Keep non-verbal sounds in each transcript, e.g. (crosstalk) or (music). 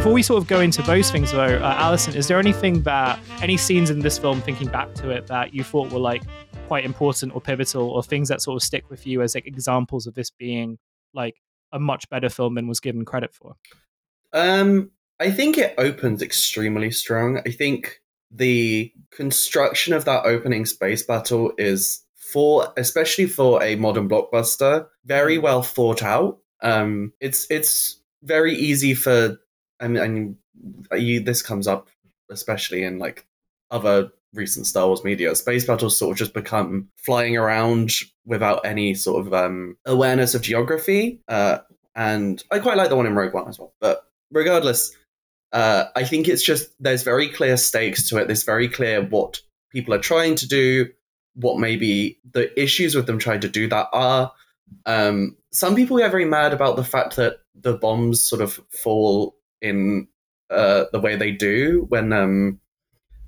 before we sort of go into those things, though, uh, Alison, is there anything that any scenes in this film, thinking back to it, that you thought were like quite important or pivotal, or things that sort of stick with you as like examples of this being like a much better film than was given credit for? Um, I think it opens extremely strong. I think the construction of that opening space battle is for especially for a modern blockbuster very Mm. well thought out um it's it's very easy for i mean, you, this comes up especially in like other recent star wars media space battles sort of just become flying around without any sort of um awareness of geography uh and i quite like the one in rogue one as well but regardless uh, I think it's just there's very clear stakes to it. There's very clear what people are trying to do, what maybe the issues with them trying to do that are. Um, some people get very mad about the fact that the bombs sort of fall in uh, the way they do when um,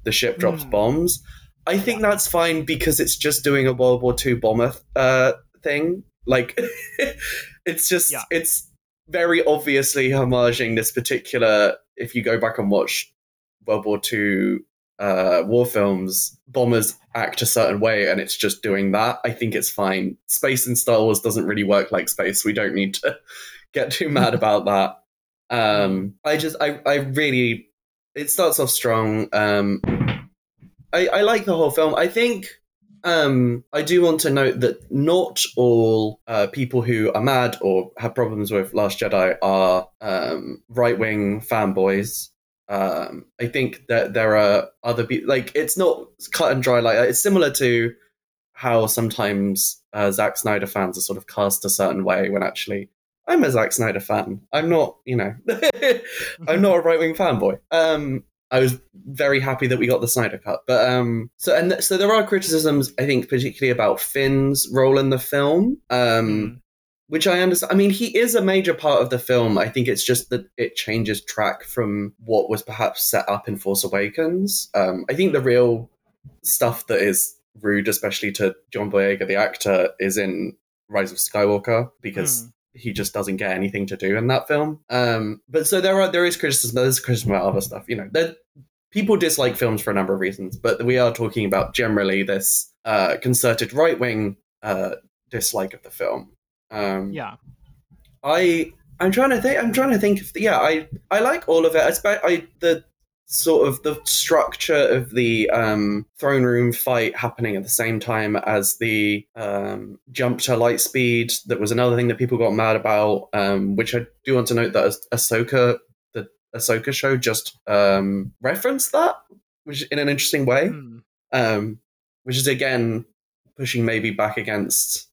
the ship drops Hmm. bombs. I think that's fine because it's just doing a World War II bomber uh, thing. Like, (laughs) it's just Yeah. it's very obviously homaging this particular. If you go back and watch World War II uh, war films, bombers act a certain way, and it's just doing that. I think it's fine. Space in Star Wars doesn't really work like space. We don't need to (laughs) get too mad about that. Um, I just, I, I really, it starts off strong. Um, I, I like the whole film. I think um, I do want to note that not all uh, people who are mad or have problems with Last Jedi are um, right wing fanboys. Um, I think that there are other people, like, it's not cut and dry like. It's similar to how sometimes uh, Zack Snyder fans are sort of cast a certain way when actually I'm a Zack Snyder fan. I'm not, you know, (laughs) I'm not a right wing fanboy. Um, I was very happy that we got the Snyder cut, but um, so and th- so there are criticisms I think particularly about Finn's role in the film, um, Mm. which I understand. I mean, he is a major part of the film. I think it's just that it changes track from what was perhaps set up in Force Awakens. Um, I think the real stuff that is rude, especially to John Boyega, the actor, is in Rise of Skywalker because he just doesn't get anything to do in that film. Um, but so there are there is criticism. There's criticism about other stuff. You know, there, people dislike films for a number of reasons, but we are talking about generally this uh, concerted right wing uh, dislike of the film. Um, Yeah. I I'm trying to think. I'm trying to think. Of, yeah, I I like all of it. I, spe- I the sort of the structure of the um, throne room fight happening at the same time as the um, jump to light speed. That was another thing that people got mad about. Um, which I do want to note that Ah- Ahsoka, the Ahsoka show, just um, referenced that, which in an interesting way um, which is again pushing maybe back against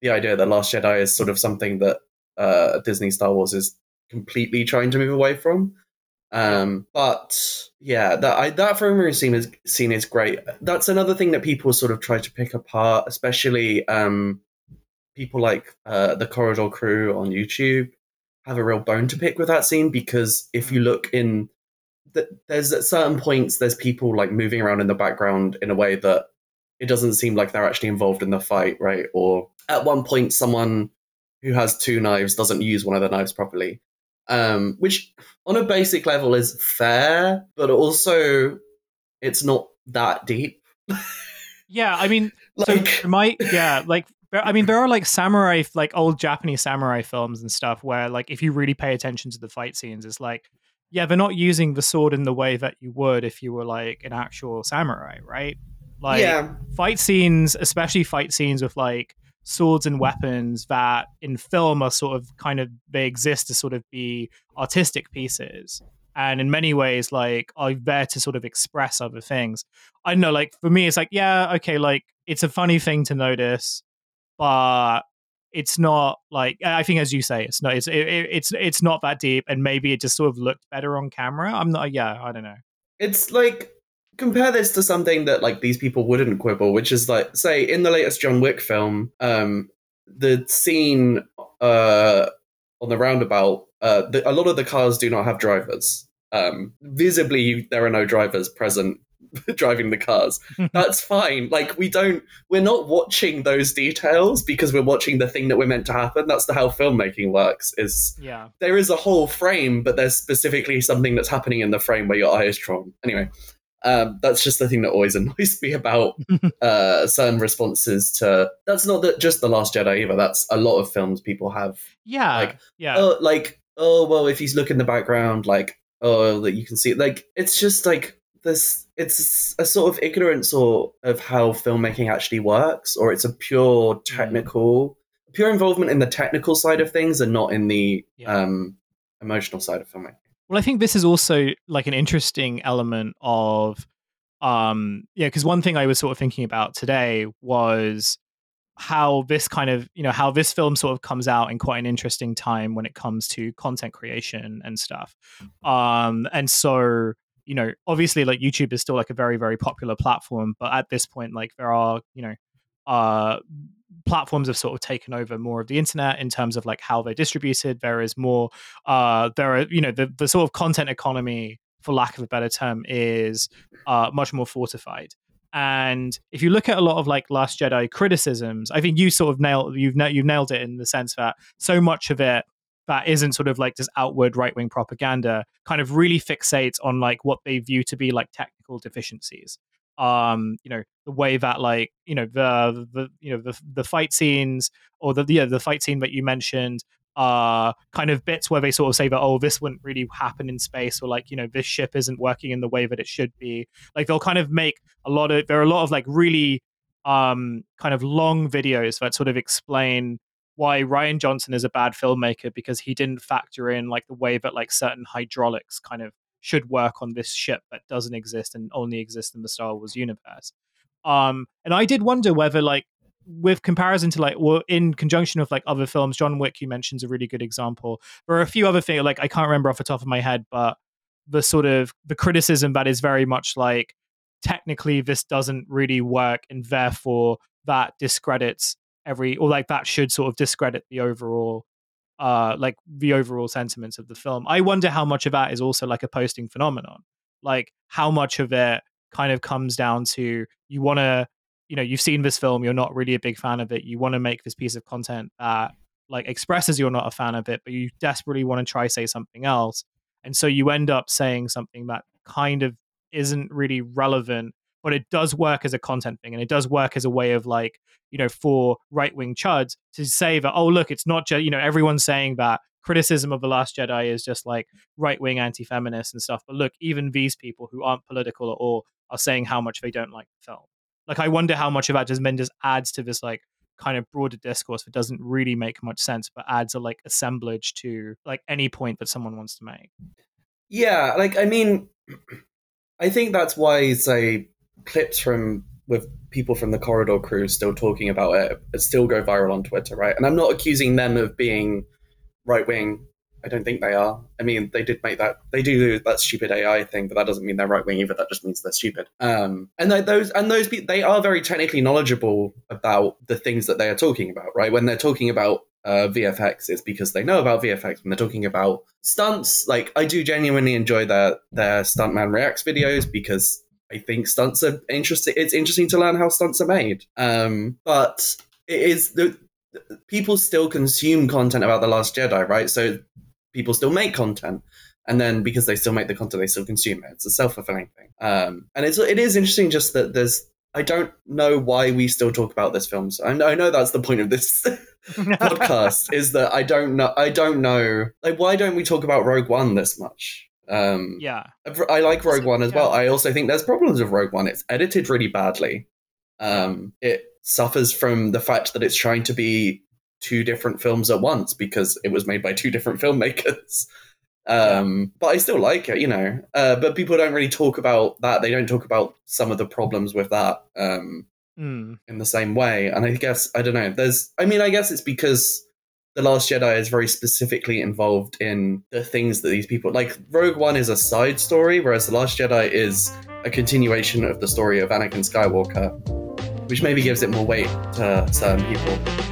the idea that Last Jedi is sort of something that uh, Disney Star Wars is completely trying to move away from. Um, but yeah, that I, that room scene is scene is great. That's another thing that people sort of try to pick apart, especially um, people like uh, the Corridor Crew on YouTube have a real bone to pick with that scene because if you look in th- there's at certain points there's people like moving around in the background in a way that it doesn't seem like they're actually involved in the fight right? Or at one point someone who has two knives doesn't use one of the knives properly um, which on a basic level is fair but also it's not that deep Yeah, I mean, like so my (laughs) yeah, like I mean, there are like samurai, like old Japanese samurai films and stuff where, like, if you really pay attention to the fight scenes, it's like, yeah, they're not using the sword in the way that you would if you were like an actual samurai, right? Like, yeah fight scenes, especially fight scenes with like swords and weapons that in film are sort of kind of they exist to sort of be artistic pieces. And in many ways like are there to sort of express other things. I don't know like for me it's like yeah okay like it's a funny thing to notice but it's not like i think as you say it's not it's it, it- it's it's not that deep and maybe it just sort of looked better on camera. I'm not yeah i don't know. It's like compare this to something that like these people wouldn't quibble which is like say in the latest john wick film um the scene uh on the roundabout uh the, a lot of the cars do not have drivers um visibly there are no drivers present (laughs) driving the cars. (laughs) That's fine. Like we don't, we're not watching those details because we're watching the thing that we're meant to happen. That's the how filmmaking works. Is yeah, there is a whole frame, but there's specifically something that's happening in the frame where your eye is drawn. Anyway, um, that's just the thing that always (laughs) annoys me about uh, certain responses to. That's not that just the Last Jedi either. That's a lot of films people have. yeah, Like, yeah. Oh, like oh well, if you look in the background, like oh that you can see. Like it's just like this. It's a sort of ignorance or of how filmmaking actually works, or it's a pure technical, pure involvement in the technical side of things, and not in the Yeah. um, emotional side of filmmaking. Well, I think this is also like an interesting element of, um, yeah, because one thing I was sort of thinking about today was how this kind of, you know, how this film sort of comes out in quite an interesting time when it comes to content creation and stuff. Um, and so, you know, obviously, like YouTube is still like a very, very popular platform, but at this point, like there are, you know, uh platforms have sort of taken over more of the internet in terms of like how they're distributed there is more uh there are you know the, the sort of content economy for lack of a better term is uh much more fortified. And if you look at a lot of like last jedi criticisms i think you sort of nailed you've you've nailed it in the sense that so much of it that isn't sort of like this outward right-wing propaganda kind of really fixates on like what they view to be like technical deficiencies. Um you know the way that like you know the the you know the the fight scenes or the yeah the fight scene that you mentioned are kind of bits where they sort of say that oh this wouldn't really happen in space or like you know this ship isn't working in the way that it should be like they'll kind of make a lot of there are a lot of like really um kind of long videos that sort of explain why Rian Johnson is a bad filmmaker because he didn't factor in like the way that like certain hydraulics kind of should work on this ship that doesn't exist and only exists in the Star Wars universe. Um, and I did wonder whether, like, with comparison to like, well, in conjunction with like other films, John Wick, you mentions a really good example. There are a few other things, like I can't remember off the top of my head, but the sort of the criticism that is very much like technically this doesn't really work, and therefore that discredits every or like that should sort of discredit the overall uh like the overall sentiments of the film. I wonder how much of that is also like a posting phenomenon. Like how much of it kind of comes down to you want to you know you've seen this film you're not really a big fan of it you want to make this piece of content that like expresses you're not a fan of it but you desperately want to try say something else and so you end up saying something that kind of isn't really relevant but it does work as a content thing and it does work as a way of like you know for right-wing chuds to say that oh look it's not just you know everyone's saying that criticism of the last jedi is just like right-wing anti-feminist and stuff but look even these people who aren't political at all are saying how much they don't like the film like i wonder how much of that then just adds to this like kind of broader discourse that doesn't really make much sense but adds a like assemblage to like any point that someone wants to make Yeah, like I mean, (clears throat) I think that's why say clips from with people from the corridor crew still talking about it still go viral on Twitter, right? And I'm not accusing them of being right wing. I don't think they are. I mean, they did make that they do that stupid AI thing, but that doesn't mean they're right wing either. That just means they're stupid. Um, and they, those and those people they are very technically knowledgeable about the things that they are talking about, right? When they're talking about uh, VFX, it's because they know about VFX. When they're talking about stunts, like I do genuinely enjoy their their stuntman reacts videos because I think stunts are interesting. It's interesting to learn how stunts are made. Um, but it is the people still consume content about the Last Jedi, right? So people still make content, and then because they still make the content, they still consume it. It's a self fulfilling thing. Um, and it's it is interesting just that there's. I don't know why we still talk about this film. So I know, I know that's the point of this (laughs) podcast is that I don't know. I don't know. Like, why don't we talk about Rogue One this much? Um, yeah I like Rogue One as Yeah. well. I also think there's problems with Rogue One. It's edited really badly. Um, it suffers from the fact that it's trying to be two different films at once because it was made by two different (laughs) filmmakers. Um, But I still like it, you know. Uh, but people don't really talk about that. They don't talk about some of the problems with that um, Mm. in the same way. And I guess I don't know. There's, I mean, I guess it's because the Last Jedi is very specifically involved in the things that these people like. Rogue One is a side story, whereas the Last Jedi is a continuation of the story of Anakin Skywalker, which maybe gives it more weight to certain people.